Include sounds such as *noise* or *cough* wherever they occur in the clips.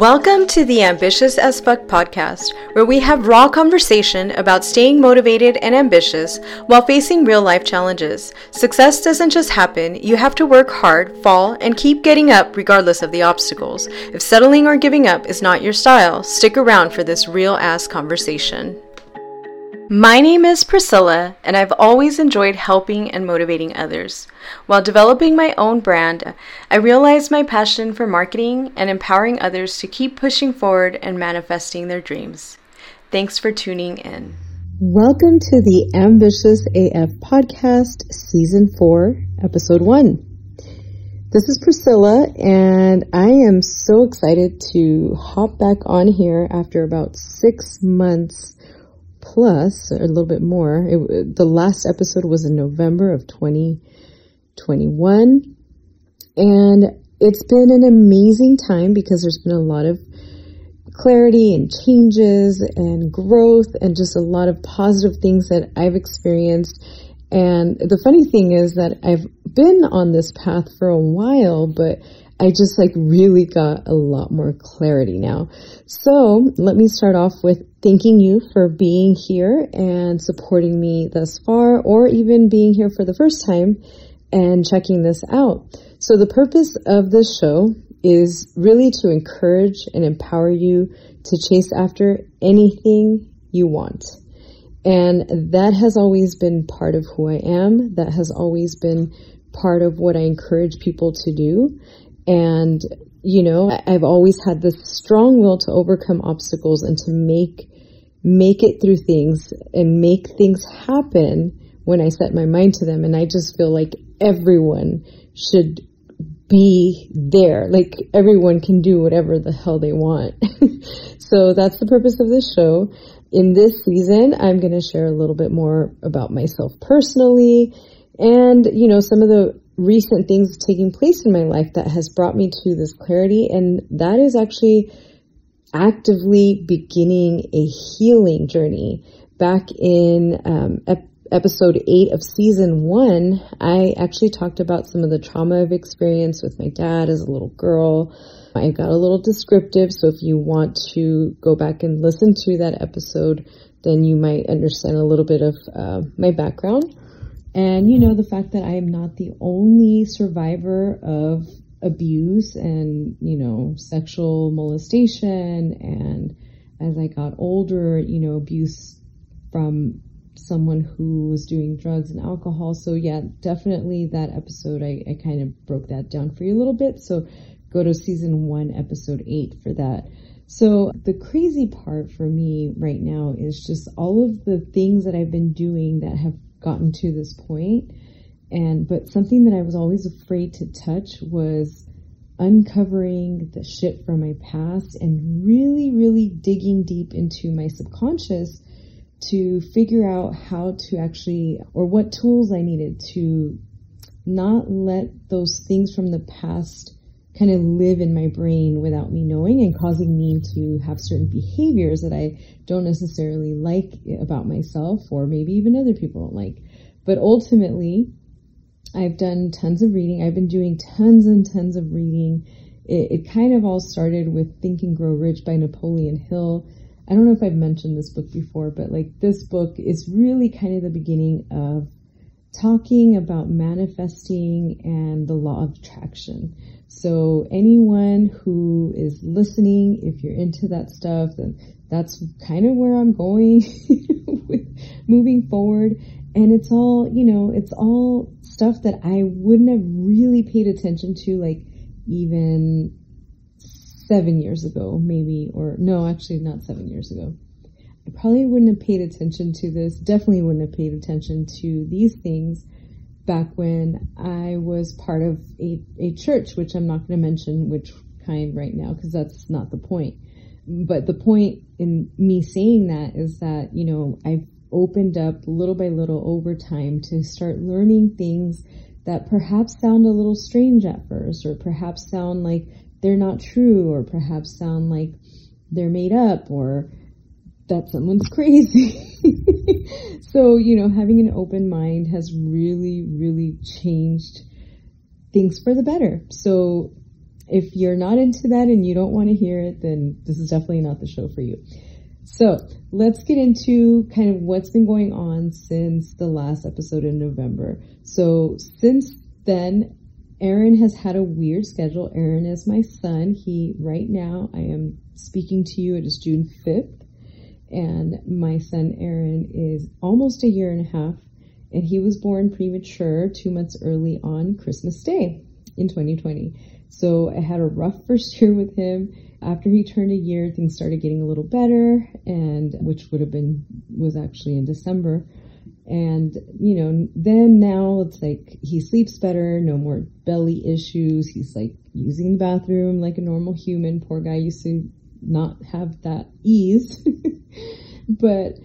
Welcome to the Ambitious as Fuck podcast, where we have raw conversation about staying motivated and ambitious while facing real life challenges. Success doesn't just happen, you have to work hard, fall, and keep getting up regardless of the obstacles. If settling or giving up is not your style, stick around for this real ass conversation. My name is Priscilla, and I've always enjoyed helping and motivating others. While developing my own brand, I realized my passion for marketing and empowering others to keep pushing forward and manifesting their dreams. Thanks for tuning in. Welcome to the Ambitious AF Podcast, Season 4, Episode 1. This is Priscilla, and I am so excited to hop back on here after about six months plus, a little bit more. It, the last episode was in November of 2021. And it's been an amazing time because there's been a lot of clarity and changes and growth and just a lot of positive things that I've experienced. And the funny thing is that I've been on this path for a while, but I just like really got a lot more clarity now. So let me start off with thanking you for being here and supporting me thus far, or even being here for the first time and checking this out. So the purpose of this show is really to encourage and empower you to chase after anything you want. And that has always been part of who I am. That has always been part of what I encourage people to do. And, you know, I've always had this strong will to overcome obstacles and to make, make it through things and make things happen when I set my mind to them. And I just feel like everyone should be there. Like everyone can do whatever the hell they want. *laughs* so that's the purpose of this show. In this season, I'm going to share a little bit more about myself personally and, you know, some of the recent things taking place in my life that has brought me to this clarity. And that is actually actively beginning a healing journey. Back in um, ep- episode eight of season one, I actually talked about some of the trauma I've experienced with my dad as a little girl. I got a little descriptive, so if you want to go back and listen to that episode, then you might understand a little bit of uh, my background. And, you know, the fact that I am not the only survivor of abuse and, you know, sexual molestation. And as I got older, you know, abuse from someone who was doing drugs and alcohol. So yeah, definitely that episode, I, I kind of broke that down for you a little bit. So go to season one, episode eight for that. So the crazy part for me right now is just all of the things that I've been doing that have gotten to this point. And, but something that I was always afraid to touch was uncovering the shit from my past and really, really digging deep into my subconscious to figure out how to actually, or what tools I needed to not let those things from the past kind of live in my brain without me knowing and causing me to have certain behaviors that I don't necessarily like about myself or maybe even other people don't like. But ultimately, I've done tons of reading. I've been doing tons and tons of reading. It, it kind of all started with Think and Grow Rich by Napoleon Hill. I don't know if I've mentioned this book before, but like this book is really kind of the beginning of talking about manifesting and the law of attraction. So anyone who is listening, if you're into that stuff, then that's kind of where I'm going *laughs* with moving forward. And it's all, you know, it's all stuff that I wouldn't have really paid attention to, like even seven years ago, maybe, or no, actually not seven years ago. I probably wouldn't have paid attention to this, definitely wouldn't have paid attention to these things back when I was part of a, a church, which I'm not going to mention which kind right now because that's not the point. But the point in me saying that is that, you know, I've opened up little by little over time to start learning things that perhaps sound a little strange at first, or perhaps sound like they're not true, or perhaps sound like they're made up, or that someone's *laughs* crazy. so, you know, having an open mind has really, really changed things for the better. So if you're not into that and you don't want to hear it, then this is definitely not the show for you. So let's get into kind of what's been going on since the last episode in November. So since then, Aaron has had a weird schedule. Aaron is my son. He, right now, I am speaking to you. It is June 5th. And my son Aaron is almost a year and a half. And he was born premature two months early on Christmas Day in 2020. So I had a rough *laughs* first year with him. After he turned a year, things started getting a little better, and which would have been was actually in December. And, you know, then now it's like he sleeps better, no more belly issues. He's like using the bathroom like a normal human. Poor guy used to not have that ease. *laughs* but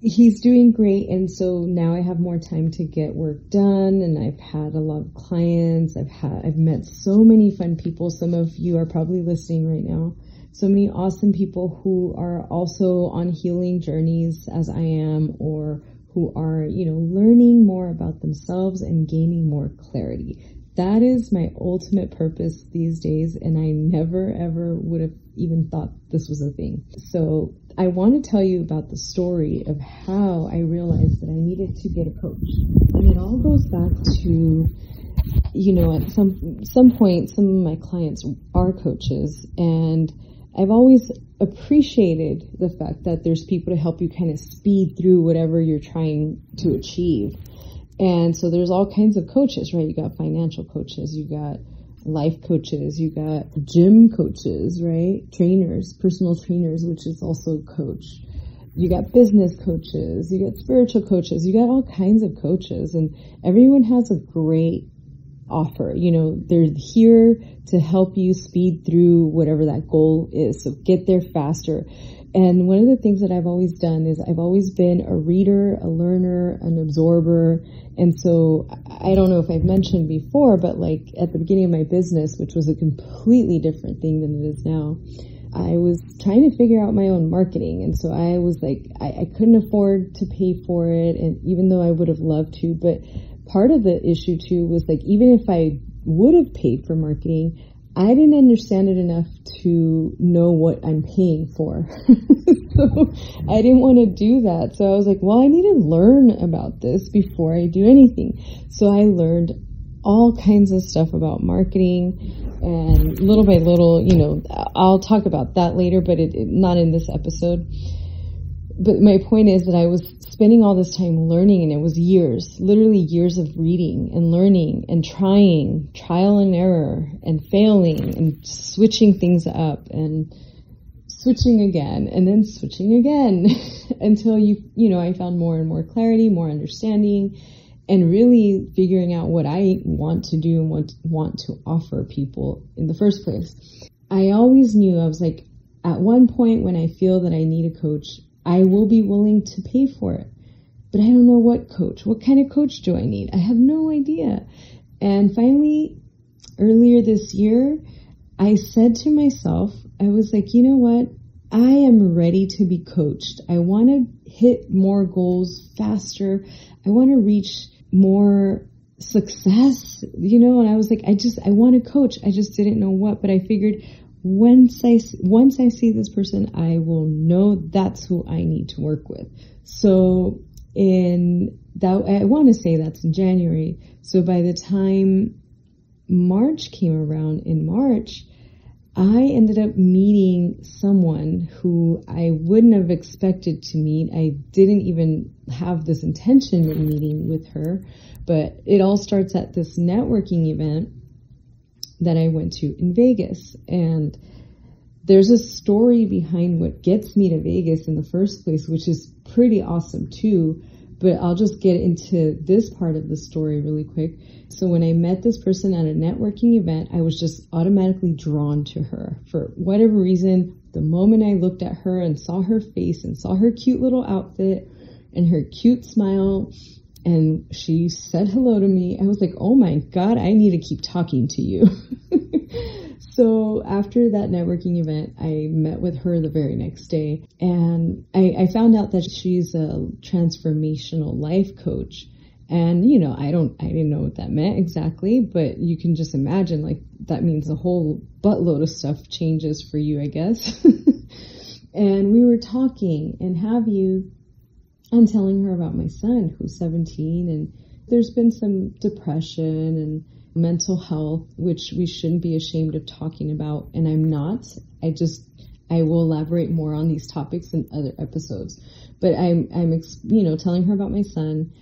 he's doing great. And so now I have more time to get work done and I've had a lot of clients. I've had, I've met so many fun people. Some of you are probably listening right now. So many awesome people who are also on healing journeys as I am or who are, you know, learning more about themselves and gaining more clarity. That is my ultimate purpose these days, and I never ever would have even thought this was a thing. So I want to tell you about the story of how I realized that I needed to get a coach. And it all goes back to, you know, at some, some point, some of my clients are coaches and I've always appreciated the fact that there's people to help you kind of speed through whatever you're trying to achieve. And so there's all kinds of coaches, right? You got financial coaches, you got life coaches, you got gym coaches, right? Trainers, personal trainers, which is also coach. You got business coaches, you got spiritual coaches, you got all kinds of coaches and everyone has a great offer. You know, they're here to help you speed through whatever that goal is. So get there faster. And one of the things that I've always done is I've always been a reader, a learner, an absorber. And so I don't know if I've mentioned before, but like at the beginning of my business, which was a completely different thing than it is now, I was trying to figure out my own marketing. And so I was like, I, I couldn't afford to pay for it. And even though I would have loved to, but part of the issue too was like, even if I would have paid for marketing, I didn't understand it enough to know what I'm paying for. *laughs* so I didn't want to do that. So I was like, well, I need to learn about this before I do anything. So I learned all kinds of stuff about marketing and little by little, you know, I'll talk about that later, but it, it not in this episode but my point is that I was spending all this time learning and it was years, literally years of reading and learning and trying, trial and error and failing and switching things up and switching again and then switching again *laughs* until you, you know, I found more and more clarity, more understanding and really figuring out what I want to do and what want to offer people in the first place. I always knew I was like, at one point when I feel that I need a coach, I will be willing to pay for it. But I don't know what coach. What kind of coach do I need? I have no idea. And finally, earlier this year, I said to myself, I was like, you know what? I am ready to be coached. I want to hit more goals faster. I want to reach more success, you know, and I was like, I just, I want to coach. I just didn't know what, but I figured once I once I see this person, I will know that's who I need to work with. So in that, I want to say that's in January. So by the time March came around in March, I ended up meeting someone who I wouldn't have expected to meet. I didn't even have this intention of meeting with her, but it all starts at this networking event that I went to in Vegas. And there's a story behind what gets me to Vegas in the first place, which is pretty awesome too. But I'll just get into this part of the story really quick. So when I met this person at a networking event, I was just automatically drawn to her for whatever reason. The moment I looked at her and saw her face and saw her cute little outfit and her cute smile and she said hello to me. I was like, oh my God, I need to keep talking to you. *laughs* so after that networking event, I met with her the very next day and I, I found out that she's a transformational life coach. And, you know, I don't, I didn't know what that meant exactly, but you can just imagine like that means a whole buttload of stuff changes for you, I guess. *laughs* and we were talking and have you, I'm telling her about my son who's 17 and there's been some depression and mental health, which we shouldn't be ashamed of talking about. And I'm not. I just, I will elaborate more on these topics in other episodes. But I'm, I'm, you know, telling her about my son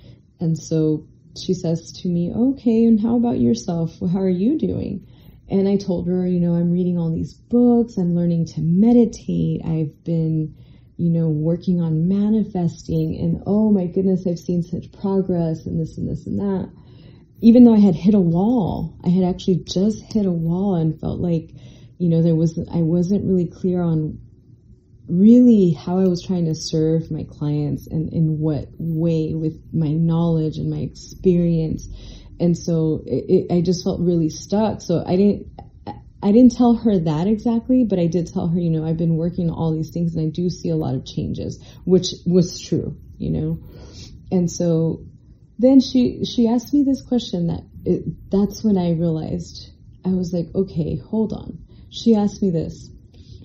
and so she says to me, okay, and how about yourself? How are you doing? And I told her, you know, I'm reading all these books. I'm learning to meditate. I've been, you know, working on manifesting and oh my goodness, I've seen such progress and this and this and that. Even though I had hit a wall, I had actually just hit a wall and felt like, you know, there was, I wasn't really clear on really how I was trying to serve my clients and in what way with my knowledge and my experience. And so it, it, I just felt really stuck. So I didn't, I didn't tell her that exactly, but I did tell her, you know, I've been working on all these things and I do see a lot of changes, which was true, you know. And so then she, she asked me this question that it, that's when I realized I was like, okay, hold on. She asked me this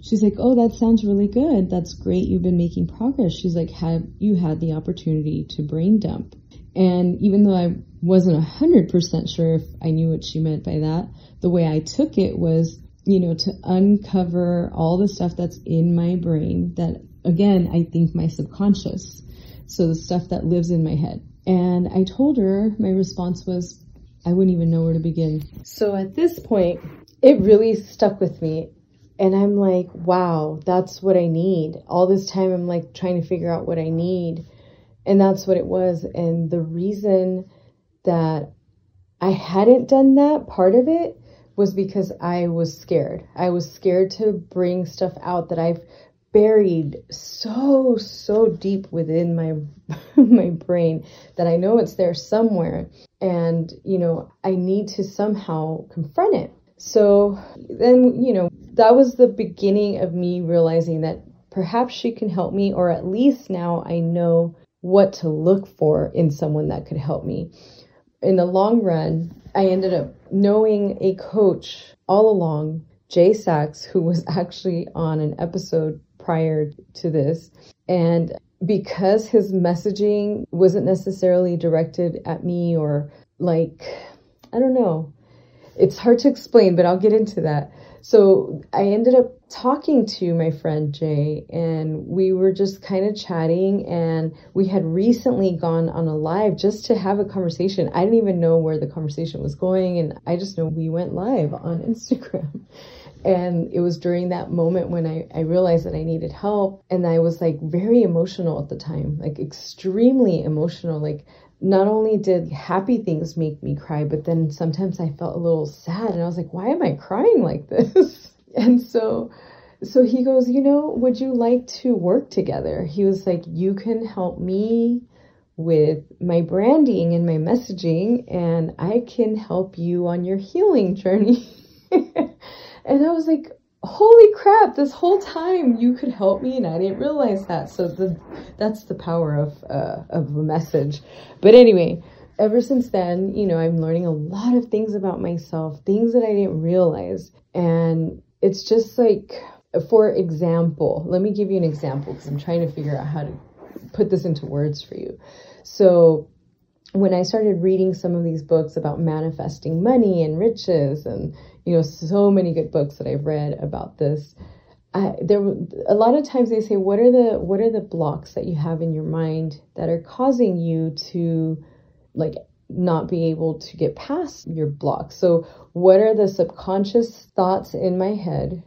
she's like, "Oh, that sounds really good. That's great. You've been making progress." She's like, "Have you had the opportunity to brain dump?" And even though I wasn't a hundred percent sure if I knew what she meant by that, the way I took it was, you know, to uncover all the stuff that's in my brain that, again, I think my subconscious. So the stuff that lives in my head. And I told her, my response was, I wouldn't even know where to begin. So at this point, it really stuck with me and I'm like, wow, that's what I need. All this time, I'm like trying to figure out what I need. And that's what it was. And the reason that I hadn't done that part of it was because I was scared. I was scared to bring stuff out that I've buried so so deep within my *laughs* my brain that I know it's there somewhere and you know I need to somehow confront it. So then you know that was the beginning of me realizing that perhaps she can help me, or at least now I know what to look for in someone that could help me. In the long run, I ended up knowing a coach all along, Jay Sachs, who was *laughs* actually on an episode prior to this. And because his messaging wasn't necessarily directed at me or like, I don't know, it's hard to explain, but I'll get into that. So I ended up talking to my friend Jay, and we were just kind of chatting. And we had recently gone on a live just to have a conversation. I didn't even know where the conversation was going, and I just know we went live on *laughs* Instagram. And it was during that moment when I, I realized that I needed help. And I was like very emotional at the time, like extremely emotional. Like not only did happy things make me cry, but then sometimes I felt a little sad and I was like, why am I crying like this? *laughs* *laughs* and so, so he goes, you know, would you like to work together? He was like, you can help me with my branding and my messaging and I can help you on your healing journey. *laughs* and I was like, holy crap, this whole time you could help me and I didn't realize that. So the, that's the power of, uh, of a message. But anyway, ever since then, you know, I'm learning a lot of things about myself, things that I didn't realize. And it's just like, for example, let me give you an example because I'm trying to figure out how to put this into words for you. So when I started reading some of these books about manifesting money and riches and you know, so many good books that I've read about this. I, there a lot of times they say what are the what are the blocks that you have in your mind that are causing you to like not be able to get past your blocks so what are the subconscious thoughts in my head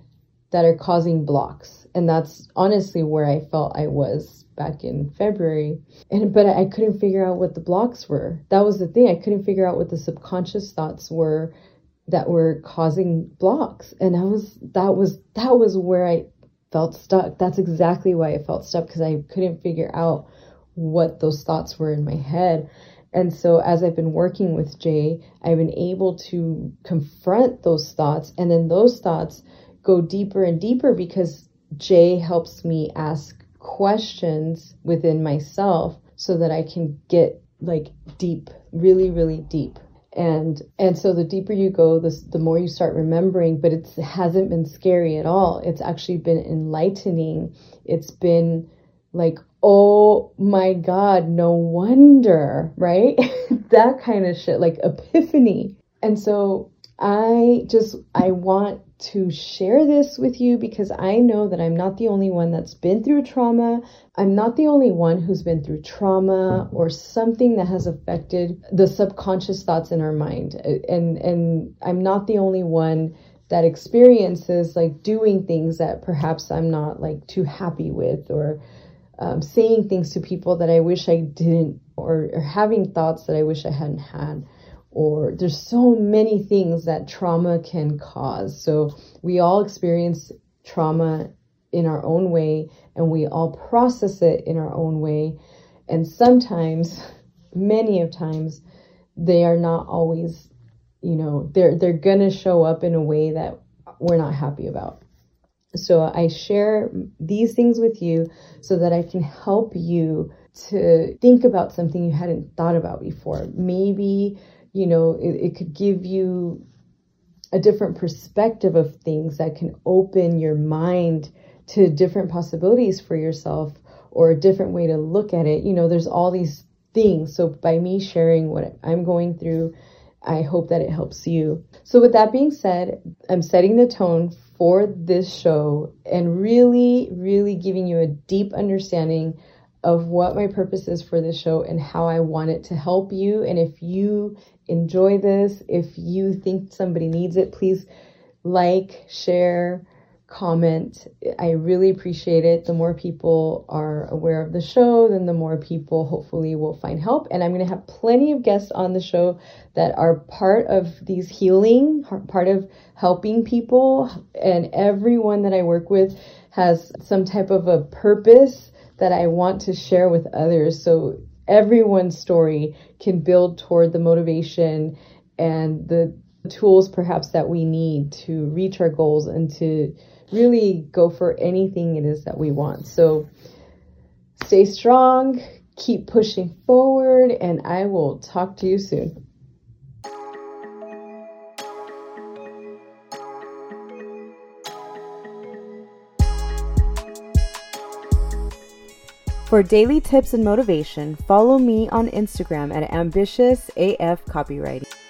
that are causing blocks and that's honestly where i felt i was back in february and but i couldn't figure out what the blocks were that was the thing i couldn't figure out what the subconscious thoughts were that were causing blocks. And I was, that was, that was where I felt stuck. That's exactly why I felt stuck because I couldn't figure out what those thoughts were in my head. And so as I've been working with Jay, I've been able to confront those thoughts and then those thoughts go deeper and deeper because Jay helps me ask questions within myself so that I can get like deep, really, really deep. And and so the deeper you go, the the more you start remembering. But it hasn't been scary at all. It's actually been enlightening. It's been like, oh my God, no wonder, right? *laughs* that kind of shit, like epiphany. And so I just, I want to share this with you because I know that I'm not the only one that's been through trauma. I'm not the only one who's been through trauma or something that has affected the subconscious thoughts in our mind. And and I'm not the only one that experiences like doing things that perhaps I'm not like too happy with or um, saying things to people that I wish I didn't or, or having thoughts that I wish I hadn't had or there's so many things that trauma can cause. So we all experience trauma in our own way and we all process it in our own way. And sometimes, *laughs* many of times, they are not always, you know, they're they're gonna show up in a way that we're not happy about. So I share these things with you so that I can help you to think about something you hadn't thought about before. Maybe you know, it, it could give you a different perspective of things that can open your mind to different possibilities for yourself or a different way to look at it. You know, there's all these things. So by me sharing what I'm going through, I hope that it helps you. So with that being said, I'm setting the tone for this show and really, really giving you a deep understanding of what my purpose is for this show and how I want it to help you. And if you enjoy this, if you think somebody needs it, please like, share, comment. I really appreciate it. The more people are aware of the show, then the more people hopefully will find help. And I'm going to have plenty of guests on the show that are part of these healing, part of helping people. And everyone that I work with has some type of a purpose that I want to share with others. So everyone's story can build toward the motivation and the tools perhaps that we need to reach our goals and to really go for anything it is that we want. So stay strong, keep pushing forward, and I will talk to you soon. For daily tips and motivation, follow me on Instagram at ambitiousaf copywriting.